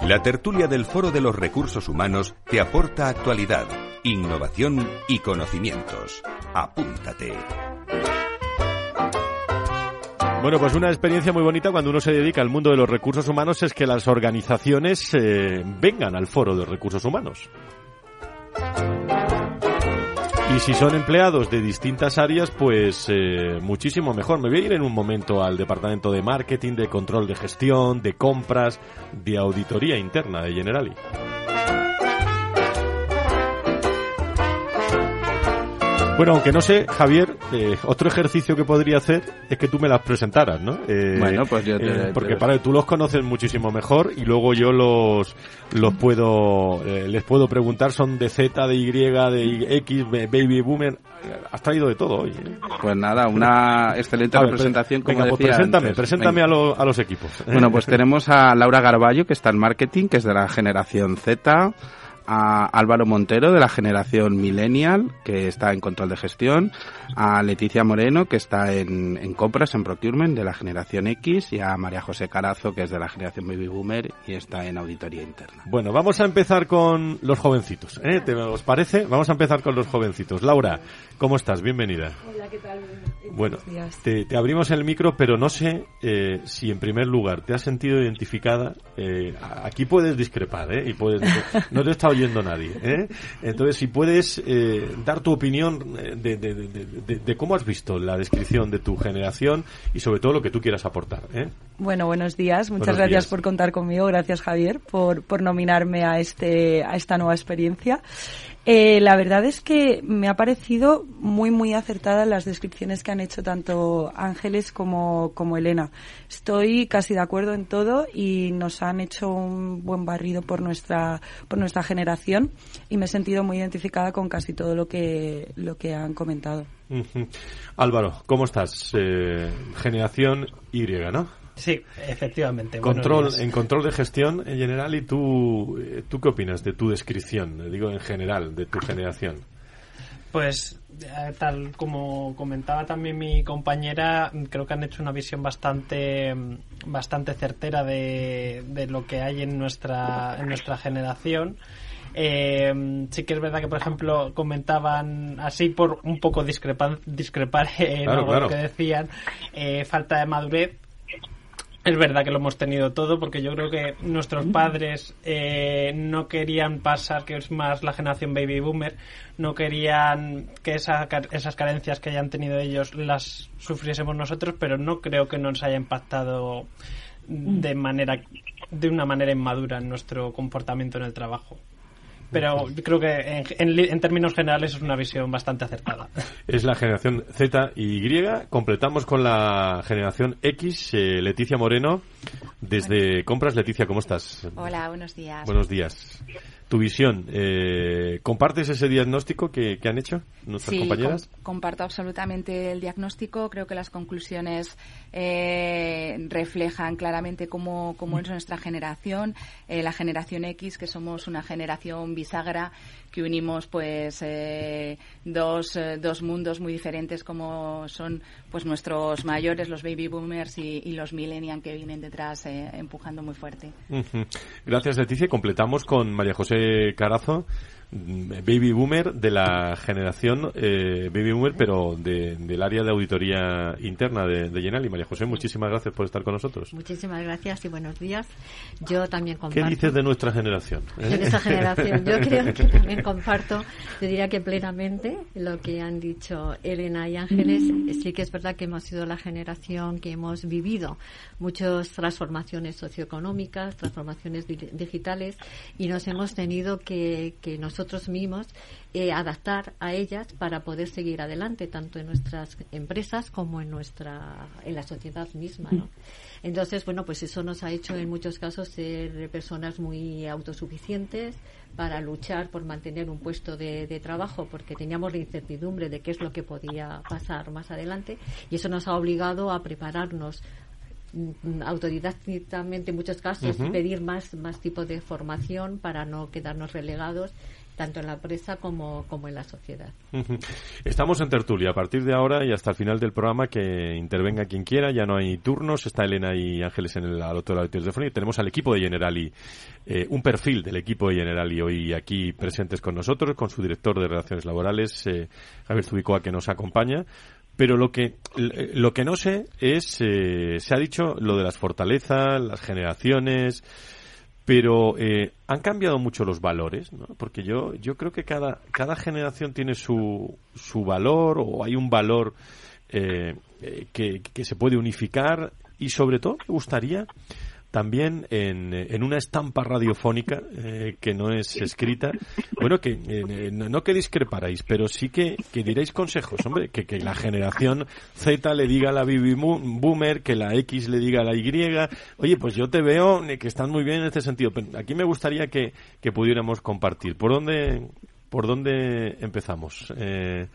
La tertulia del Foro de los Recursos Humanos te aporta actualidad, innovación y conocimientos. Apúntate. Bueno, pues una experiencia muy bonita cuando uno se dedica al mundo de los recursos humanos es que las organizaciones eh, vengan al foro de recursos humanos. Y si son empleados de distintas áreas, pues eh, muchísimo mejor. Me voy a ir en un momento al departamento de marketing, de control de gestión, de compras, de auditoría interna de Generali. Bueno, aunque no sé, Javier, eh, otro ejercicio que podría hacer es que tú me las presentaras, ¿no? Eh, bueno, pues yo te, eh, Porque para tú los conoces muchísimo mejor y luego yo los los puedo les puedo preguntar son de Z, de Y, de X, Baby Boomer. Has traído de todo hoy. Pues nada, una excelente representación como venga, pues preséntame, preséntame a, a, los equipos. Bueno, pues tenemos a Laura Garballo que está en marketing, que es de la generación Z a Álvaro Montero de la generación Millennial, que está en control de gestión, a Leticia Moreno, que está en, en compras, en procurement de la generación X, y a María José Carazo, que es de la generación Baby Boomer y está en auditoría interna. Bueno, vamos a empezar con los jovencitos. ¿eh? ¿Te, ¿Os parece? Vamos a empezar con los jovencitos. Laura, ¿cómo estás? Bienvenida. Hola, ¿qué tal? Bueno, te, te, abrimos el micro, pero no sé eh, si en primer lugar te has sentido identificada. Eh, aquí puedes discrepar, ¿eh? Y puedes, no te está oyendo nadie, ¿eh? Entonces, si puedes eh, dar tu opinión de, de, de, de, cómo has visto la descripción de tu generación y sobre todo lo que tú quieras aportar, ¿eh? Bueno, buenos días. Muchas Buenos gracias días. por contar conmigo. Gracias, Javier, por, por nominarme a, este, a esta nueva experiencia. Eh, la verdad es que me ha parecido muy, muy acertada las descripciones que han hecho tanto Ángeles como, como Elena. Estoy casi de acuerdo en todo y nos han hecho un buen barrido por nuestra, por nuestra generación y me he sentido muy identificada con casi todo lo que, lo que han comentado. Ujú. Álvaro, ¿cómo estás? Eh, generación Y, ¿no? Sí, efectivamente. Control, en control de gestión en general, ¿y tú, eh, tú qué opinas de tu descripción? Digo, en general, de tu generación. Pues eh, tal como comentaba también mi compañera, creo que han hecho una visión bastante mm, bastante certera de, de lo que hay en nuestra en nuestra generación. Eh, sí que es verdad que, por ejemplo, comentaban así por un poco discrepan, discrepar en Claro, algo claro. que decían, eh, falta de madurez. Es verdad que lo hemos tenido todo porque yo creo que nuestros padres eh, no querían pasar, que es más la generación baby boomer, no querían que esa, esas carencias que hayan tenido ellos las sufriésemos nosotros, pero no creo que nos haya impactado de manera de una manera inmadura en nuestro comportamiento en el trabajo. Pero creo que en, en en términos generales es una visión bastante acertada. Es la generación Z y Y. Completamos con la generación X. eh, Leticia Moreno, desde Compras. Leticia, ¿cómo estás? Hola, buenos días. Buenos días. Tu visión, eh, ¿compartes ese diagnóstico que, que han hecho nuestras Sí, compañeras? com- comparto absolutamente el diagnóstico. Creo que las conclusiones eh, reflejan claramente cómo, cómo es nuestra generación, eh, la generación X, que somos una generación bisagra que unimos pues eh, dos, eh, dos mundos muy diferentes como son pues nuestros mayores, los baby boomers y, los millennials que vienen detrás eh, empujando muy fuerte. Ujú. Gracias, Leticia. Completamos con María José Carazo, baby boomer de la generación eh, baby boomer, pero de- del área de auditoría interna de, de María José, muchísimas gracias por estar con nosotros. Muchísimas gracias y buenos días. Yo también ¿Qué comparto. dices de nuestra generación? eh? de nuestra generación. Yo creo que también comparto, te diría que plenamente lo que han dicho Elena y Ángeles. Sí que es verdad que hemos sido la generación que hemos vivido muchas transformaciones socioeconómicas, transformaciones di- digitales y nos hemos tenido que, que nosotros mismos eh, adaptar a ellas para poder seguir adelante, tanto en nuestras empresas como en nuestra en la sociedad misma. ¿no? Entonces, bueno, pues eso nos ha hecho en muchos casos ser personas muy autosuficientes para luchar por mantener un puesto de, de trabajo porque teníamos la incertidumbre de qué es lo que podía pasar más adelante y eso nos ha obligado a prepararnos mm, autodidácticamente en muchos casos Ujú. pedir más más tipo de formación para no quedarnos relegados tanto en la empresa como, como en la sociedad. Estamos en tertulia a partir de ahora y hasta el final del programa que intervenga quien quiera. Ya no hay turnos. Está Elena y Ángeles en el al otro lado del teléfono y tenemos al equipo de Generali, eh, un perfil del equipo de Generali hoy aquí presentes con nosotros, con su director de Relaciones Laborales, eh, Javier Zubicoa, que nos acompaña. Pero lo que l- lo que no sé es eh, se ha dicho lo de las fortalezas, las generaciones, pero eh, han cambiado mucho los valores, ¿no? Porque yo, yo creo que cada, cada generación tiene su, su valor o hay un valor eh, eh, que, que se puede unificar y sobre todo me gustaría también en, en una estampa radiofónica eh, que no es escrita, bueno, que eh, no no que discreparais, pero sí que, que diréis consejos, hombre, que, que la generación Z le diga a la baby boomer, que la X le diga a la Y, oye, pues yo te veo eh, que estás muy bien en este sentido, pero aquí me gustaría que, que pudiéramos compartir. ¿Por dónde, ¿Por dónde empezamos? Eh,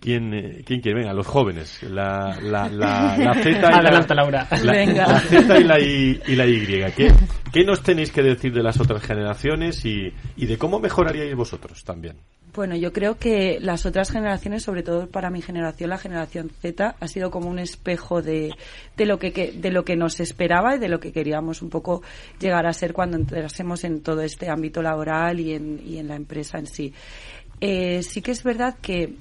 ¿quién, eh, ¿Quién quiere? Venga, los jóvenes. La, la, la, la Z y Adelante, la, Laura. La, Venga. la Z y la Y, y la Y. ¿Qué, ¿Qué nos tenéis que decir de las otras generaciones y, y de cómo mejoraríais vosotros también? Bueno, yo creo que las otras generaciones, sobre todo para mi generación, la generación Z, ha sido como un espejo de, de lo que, que- de lo que nos esperaba y de lo que queríamos un poco llegar a ser cuando entrásemos en todo este ámbito laboral y en, y en la empresa en sí. Eh, sí que es verdad que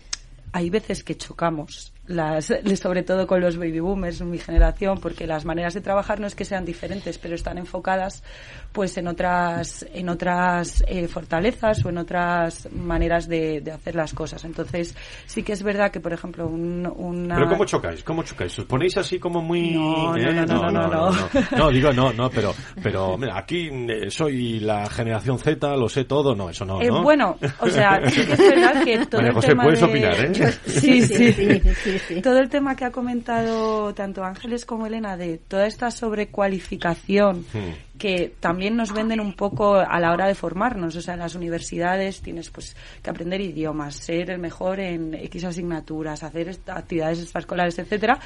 hay veces que chocamos, las, sobre todo con los baby boomers, mi generación, porque las maneras de trabajar no es que sean diferentes, pero están enfocadas pues en otras, en otras eh, fortalezas o en otras maneras de, de hacer las cosas. Entonces, sí que es verdad que, por ejemplo, un, una... ¿Pero cómo chocáis? ¿Cómo chocáis? ¿Os ponéis así como muy...? No, no, eh? no, no, no, no. no. No, digo, no, no, pero, pero mira, aquí eh, soy la generación Z, lo sé todo. No, eso no, Eh, ¿no? bueno, o sea, sí que es verdad que todo María el José, tema puedes de- opinar, ¿eh? Yo- sí, sí, Sí, sí, sí. Todo el tema que ha comentado tanto Ángeles como Elena de toda esta sobrecualificación que también nos venden un poco a la hora de formarnos. O sea, en las universidades tienes pues que aprender idiomas, ser el mejor en X asignaturas, hacer actividades extraescolares, etcétera.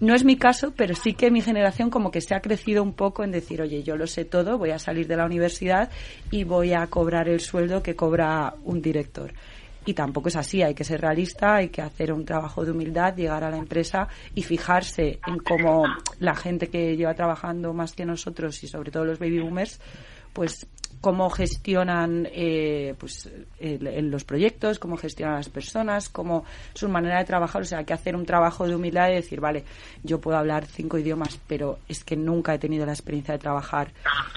No es mi caso, pero sí que mi generación como que se ha crecido un poco en decir, oye, yo lo sé todo, voy a salir de la universidad y voy a cobrar el sueldo que cobra un director. Y tampoco es así, hay que ser realista, hay que hacer un trabajo de humildad, llegar a la empresa y fijarse en cómo la gente que lleva trabajando más que nosotros y sobre todo los baby boomers, pues cómo gestionan eh, pues los proyectos, cómo gestionan las personas, cómo su manera de trabajar, o sea, hay que hacer un trabajo de humildad y decir, vale, yo puedo hablar cinco idiomas, pero es que nunca he tenido la experiencia de trabajar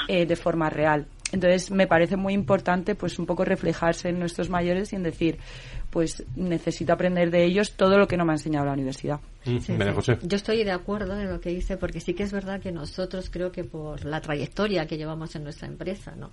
eh, de forma real. Entonces, me parece muy importante, pues, un poco reflejarse en nuestros mayores y en decir, pues, necesito aprender de ellos todo lo que no me ha enseñado la universidad. Mm, Sí, María sí. José. Yo estoy de acuerdo en lo que dice, porque sí que es verdad que nosotros creo que por la trayectoria que llevamos en nuestra empresa, ¿no?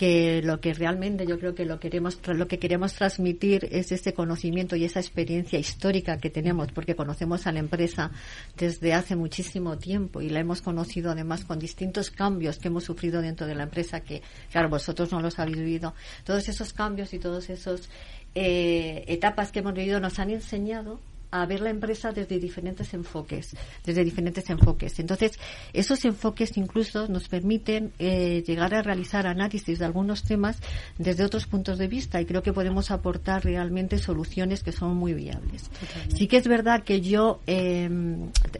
que lo que realmente yo creo que lo queremos lo que queremos transmitir es ese conocimiento y esa experiencia histórica que tenemos, porque conocemos a la empresa desde hace muchísimo tiempo y la hemos conocido además con distintos cambios que hemos sufrido dentro de la empresa que, claro, vosotros no los habéis vivido. Todos esos cambios y todos esos eh, etapas que hemos vivido nos han enseñado a ver la empresa desde diferentes enfoques, desde diferentes enfoques. Entonces, esos enfoques incluso nos permiten eh, llegar a realizar análisis de algunos temas desde otros puntos de vista y creo que podemos aportar realmente soluciones que son muy viables. Sí que es verdad que yo, eh,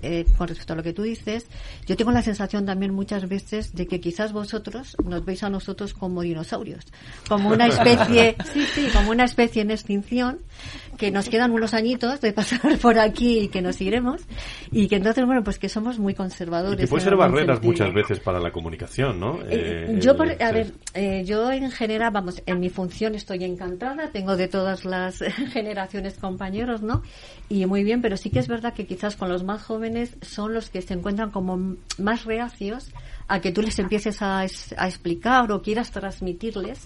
eh, con respecto a lo que tú dices, yo tengo la sensación también muchas veces de que quizás vosotros nos veis a nosotros como dinosaurios, como una especie, sí, sí, como una especie en extinción, que nos quedan unos añitos de pasar por aquí y que nos iremos, y que entonces, bueno, pues que somos muy conservadores. Que puede ser barreras sentido. muchas veces para la comunicación, ¿no? Eh, Eh, yo, por- a sí. ver, eh, yo en general, vamos, en mi función estoy encantada, tengo de todas las generaciones compañeros, ¿no? Y muy bien, pero sí que es verdad que quizás con los más jóvenes son los que se encuentran como más reacios a que tú les empieces a, a explicar o quieras transmitirles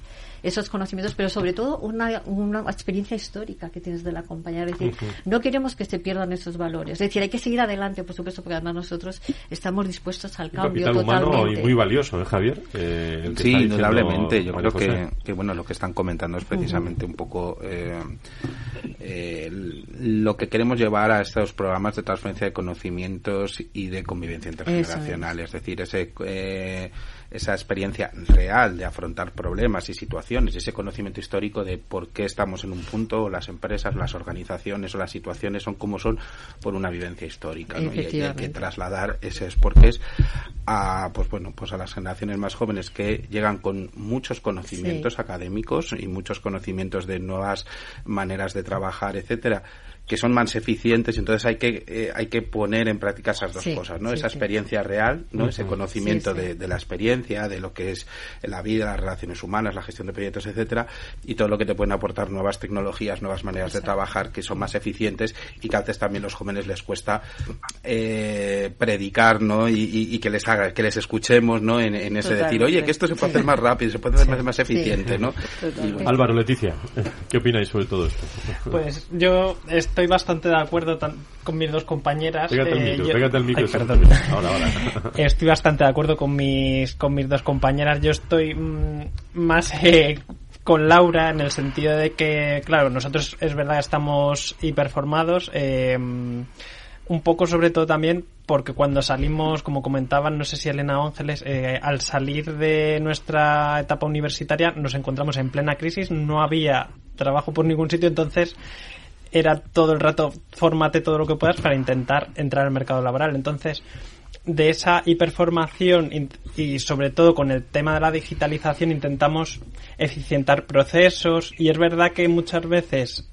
esos conocimientos, pero sobre todo una, una experiencia histórica que tienes de la compañía. Es decir, no queremos que se pierdan esos valores. Es decir, hay que seguir adelante, por supuesto, porque además nosotros estamos dispuestos al Un cambio capital humano totalmente. y muy valioso, ¿eh, Javier? Eh, el que Sí, indudablemente. Yo creo que, que, bueno, lo que están comentando es precisamente un poco eh, eh, lo que queremos llevar a estos programas de transferencia de conocimientos y de convivencia intergeneracional. Es. decir, ese, eh, esa experiencia real de afrontar problemas y situaciones, ese conocimiento histórico de por qué estamos en un punto, o las empresas, las organizaciones o las situaciones son como son por una vivencia histórica. ¿no? Y hay- y hay que trasladar esos porqués a pues bueno pues a las generaciones más jóvenes que llegan con muchos conocimientos Sí. académicos y muchos conocimientos de nuevas maneras de trabajar etcétera que son más eficientes entonces hay que eh, hay que poner en práctica esas dos Sí, cosas no sí, esa sí. experiencia real no ese conocimiento Sí, sí. De, de la experiencia de lo que es la vida las relaciones humanas la gestión de proyectos etcétera y todo lo que te pueden aportar nuevas tecnologías nuevas maneras de trabajar que son más eficientes y que a veces también los jóvenes les cuesta eh, predicar no y, y- y que les haga que les escuchemos no en, en ese decir oye que esto se puede hacer más rápido se puede hacer más, más Sí. eficiente no Totalmente. Álvaro, Leticia, ¿qué opináis sobre todo esto? Pues yo estoy bastante de acuerdo tan- con mis dos compañeras. Pégate al Eh, micro, yo- pégate al micro. Ay, perdón. Ahora, ahora. Estoy bastante de acuerdo con mis con mis dos compañeras. Yo estoy mm, más eh, con Laura en el sentido de que, claro, nosotros es verdad que estamos hiperformados. Eh, un poco sobre todo también porque cuando salimos, como comentaban, no sé si Elena o Ángeles, eh, al salir de nuestra etapa universitaria nos encontramos en plena crisis, no había trabajo por ningún sitio, entonces era todo el rato fórmate todo lo que puedas para intentar entrar al mercado laboral. Entonces, de esa hiperformación y sobre todo con el tema de la digitalización intentamos eficientar procesos y es verdad que muchas veces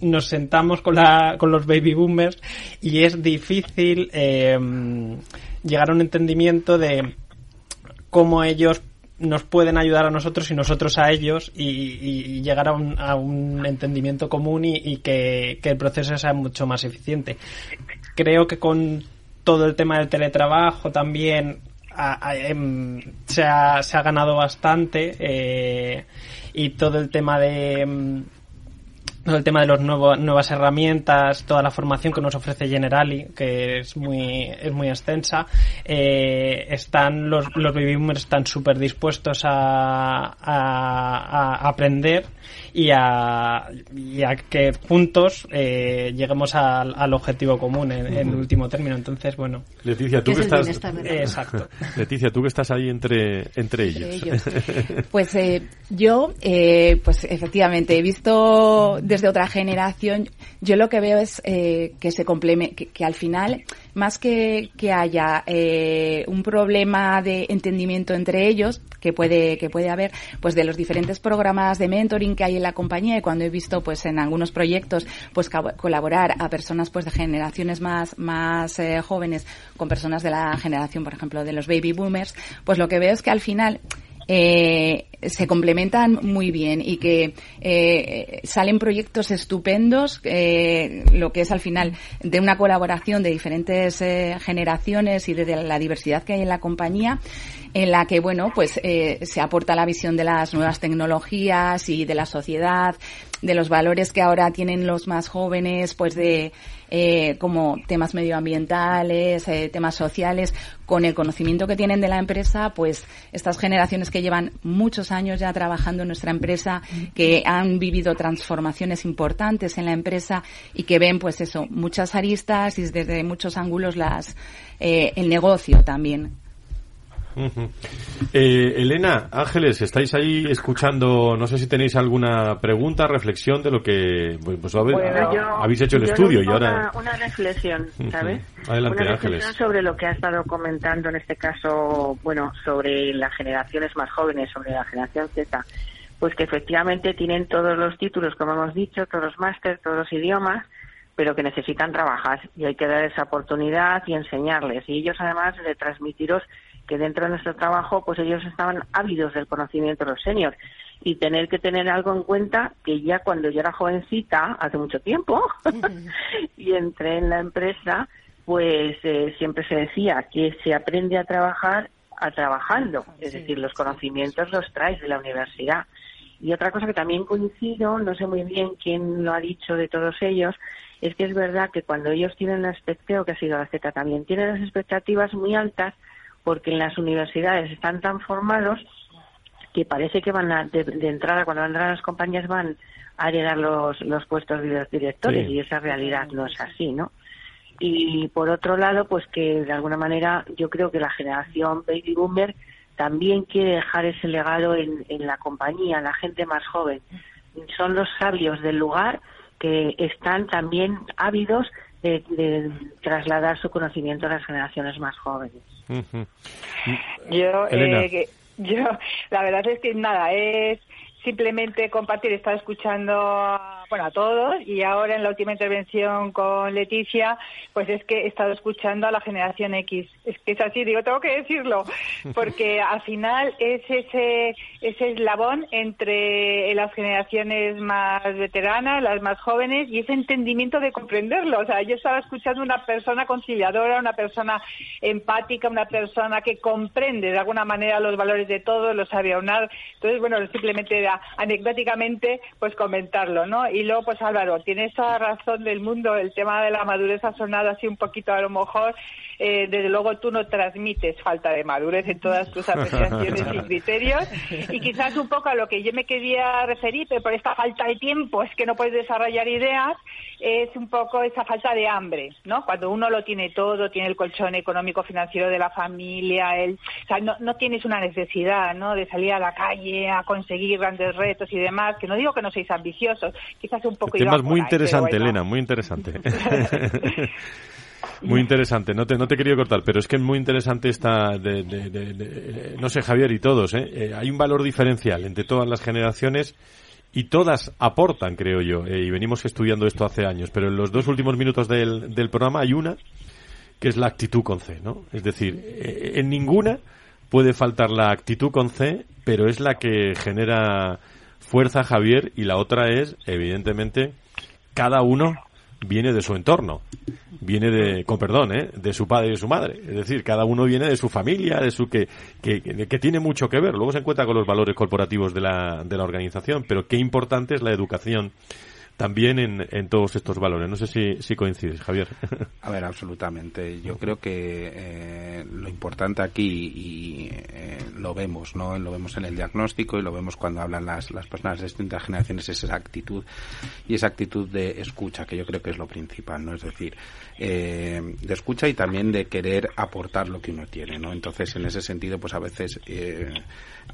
nos sentamos con, la, con los baby boomers y es difícil eh, llegar a un entendimiento de cómo ellos nos pueden ayudar a nosotros y nosotros a ellos y, llegar a un, a un, entendimiento común y, que, el proceso sea mucho más eficiente. Creo que con todo el tema del teletrabajo también em, se, ha, se, ha, ganado bastante eh, y todo el tema de el tema de las nuevas herramientas, toda la formación que nos ofrece Generali, que es muy, es muy extensa, eh, están los, los baby boomers están súper dispuestos a, a, aprender y a, y a que juntos eh, lleguemos al, al, objetivo común en, último término. Entonces, bueno. Leticia, tú que estás. Exacto. Leticia, tú que estás ahí entre, entre ellos. Pues eh, yo, eh, pues efectivamente, he visto desde otra generación, yo lo que veo es eh, que se complemente, que, al final, más que, que haya eh, un problema de entendimiento entre ellos, que puede, que puede haber, pues de los diferentes programas de mentoring que hay en la compañía y cuando he visto, pues en algunos proyectos, pues colaborar a personas, pues de generaciones más, más eh, jóvenes con personas de la generación, por ejemplo, de los baby boomers, pues lo que veo es que al final, eh, se complementan muy bien y que eh, salen proyectos estupendos, eh, lo que es al final de una colaboración de diferentes eh, generaciones y de, la diversidad que hay en la compañía en la que bueno pues eh, se aporta la visión de las nuevas tecnologías y de la sociedad de los valores que ahora tienen los más jóvenes pues de eh, como temas medioambientales, eh, temas sociales, con el conocimiento que tienen de la empresa, pues estas generaciones que llevan muchos años ya trabajando en nuestra empresa, que han vivido transformaciones importantes en la empresa y que ven, pues eso, muchas aristas y desde muchos ángulos las, eh, el negocio también. Eh, Elena, Ángeles, estáis ahí escuchando, no sé si tenéis alguna pregunta, reflexión de lo que pues, pues habéis hecho el estudio y ahora... Una, reflexión, ¿sabes? Adelante, una reflexión Ángeles. sobre lo que ha estado comentando en este caso, bueno, sobre las generaciones más jóvenes, sobre la generación Z, pues que efectivamente tienen todos los títulos, como hemos dicho, todos los másteres, todos los idiomas, pero que necesitan trabajar y hay que dar esa oportunidad y enseñarles. Y ellos además de transmitiros que dentro de nuestro trabajo, pues ellos estaban ávidos del conocimiento de los seniors. Y tener que tener algo en cuenta que ya cuando yo era jovencita, hace mucho tiempo, y entré en la empresa, pues eh, siempre se decía que se aprende a trabajar a trabajando, es decir, los conocimientos los traes de la universidad. Y otra cosa que también coincido, no sé muy bien quién lo ha dicho de todos ellos, es que es verdad que cuando ellos tienen la expectativa, que ha sido la Z también, tienen las expectativas muy altas porque en las universidades están tan formados que parece que van a, de, entrada, cuando entran a las compañías, van a heredar los, los puestos de los directores y esa realidad no es así, ¿no? Y por otro lado, pues que de alguna manera yo creo que la generación baby boomer también quiere dejar ese legado en, en la compañía, la gente más joven. Son los sabios del lugar que están también ávidos de, trasladar su conocimiento a las generaciones más jóvenes. Yo, eh, yo, la verdad es que nada, es simplemente compartir, he estado escuchando bueno, a todos y ahora en la última intervención con Leticia, pues es que he estado escuchando a la generación X. Es que es así, digo, tengo que decirlo, porque al final es ese, ese eslabón entre las generaciones más veteranas, las más jóvenes y ese entendimiento de comprenderlo. O sea, yo estaba escuchando una persona conciliadora, una persona empática, una persona que comprende de alguna manera los valores de todos, los sabe aunar. Entonces, bueno, simplemente era anecdóticamente pues comentarlo, ¿no? Y luego, pues Álvaro, tienes toda razón del mundo. El tema de la madurez ha sonado así un poquito a lo mejor. Eh, desde luego tú no transmites falta de madurez en todas tus apreciaciones y criterios. Y quizás un poco a lo que yo me quería referir, pero por esta falta de tiempo es que no puedes desarrollar ideas, es un poco esa falta de hambre, ¿no? Cuando uno lo tiene todo, tiene el colchón económico financiero de la familia, el, o sea, no, no tienes una necesidad, ¿no? De salir a la calle a conseguir grandes retos y demás, que no digo que no seáis ambiciosos, quizás un poco... El tema es muy interesante, Elena, muy interesante. Muy interesante, no te, no te quería cortar, pero es que es muy interesante esta, de, no sé, Javier y todos, ¿eh? ¿eh? hay un valor diferencial entre todas las generaciones y todas aportan, creo yo, eh, y venimos estudiando esto hace años, pero en los dos últimos minutos del, del programa hay una que es la actitud con C, ¿no? Es decir, eh, en ninguna puede faltar la actitud con C, pero es la que genera fuerza, Javier, y la otra es, evidentemente, cada uno viene de su entorno, viene de, con perdón, ¿eh? de su padre y de su madre. Es decir, cada uno viene de su familia, de su que, que, que tiene mucho que ver. Luego se encuentra con los valores corporativos de la, de la organización, pero qué importante es la educación también en, en todos estos valores. No sé si, si coincides, Javier. A ver, absolutamente. Yo creo que eh, lo importante aquí, y eh, lo vemos, ¿no? Lo vemos en el diagnóstico y lo vemos cuando hablan las, las personas de distintas generaciones, es esa actitud y esa actitud de escucha, que yo creo que es lo principal, ¿no? Es decir, eh, de escucha y también de querer aportar lo que uno tiene, ¿no? Entonces, en ese sentido, pues a veces,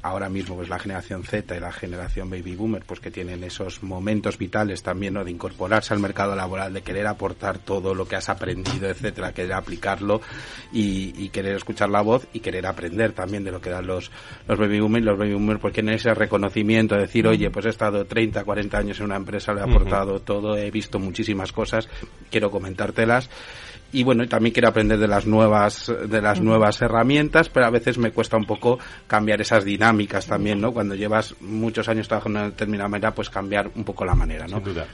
ahora mismo, pues la generación Z y la generación Baby Boomer, pues que tienen esos momentos vitales también, ¿no? De incorporarse al mercado laboral, de querer aportar todo lo que has aprendido, etcétera, querer aplicarlo y, querer escuchar la voz y querer aprender también de lo que dan los, los baby boomers, los baby boomers, porque en ese reconocimiento, de decir, oye, pues he estado 30, 40 años en una empresa, le he aportado todo, he visto muchísimas cosas, quiero comentártelas y bueno, también quiero aprender de las nuevas de las nuevas herramientas, pero a veces me cuesta un poco cambiar esas dinámicas también, ¿no? Cuando llevas muchos años trabajando de una determinada manera, pues cambiar un poco la manera, ¿no? Sin duda.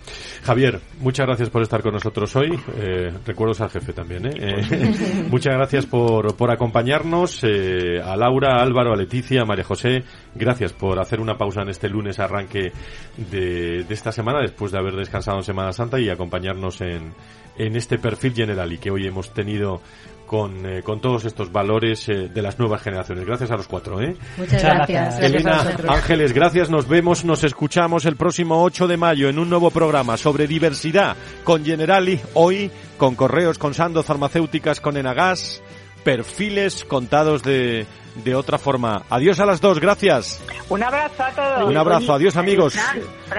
Javier, muchas gracias por estar con nosotros hoy. Eh, recuerdos al jefe también, ¿eh? eh muchas gracias por, por acompañarnos. Eh, a Laura, a Álvaro, a Leticia, a María José, gracias por hacer una pausa en este lunes arranque de, de esta semana, después de haber descansado en Semana Santa y acompañarnos en en este perfil general y que hoy hemos tenido con, eh, con todos estos valores eh, de las nuevas generaciones. Gracias a los cuatro. ¿eh? Muchas gracias. Elena Ángeles, gracias. Nos vemos, nos escuchamos el próximo 8 de mayo en un nuevo programa sobre diversidad con Generali, hoy con correos, con Sando, farmacéuticas, con Enagas, perfiles contados de, de otra forma. Adiós a las dos, gracias. Un abrazo a todos. Un abrazo, adiós amigos.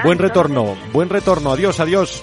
Buen retorno, buen retorno, adiós, adiós.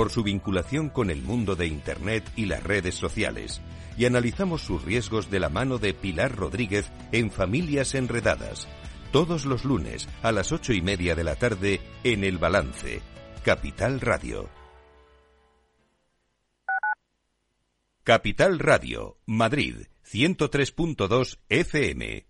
por su vinculación con el mundo de Internet y las redes sociales, y analizamos sus riesgos de la mano de Pilar Rodríguez en Familias Enredadas, todos los lunes a las ocho y media de la tarde en El Balance, Capital Radio. Capital Radio, Madrid, 103.2 FM.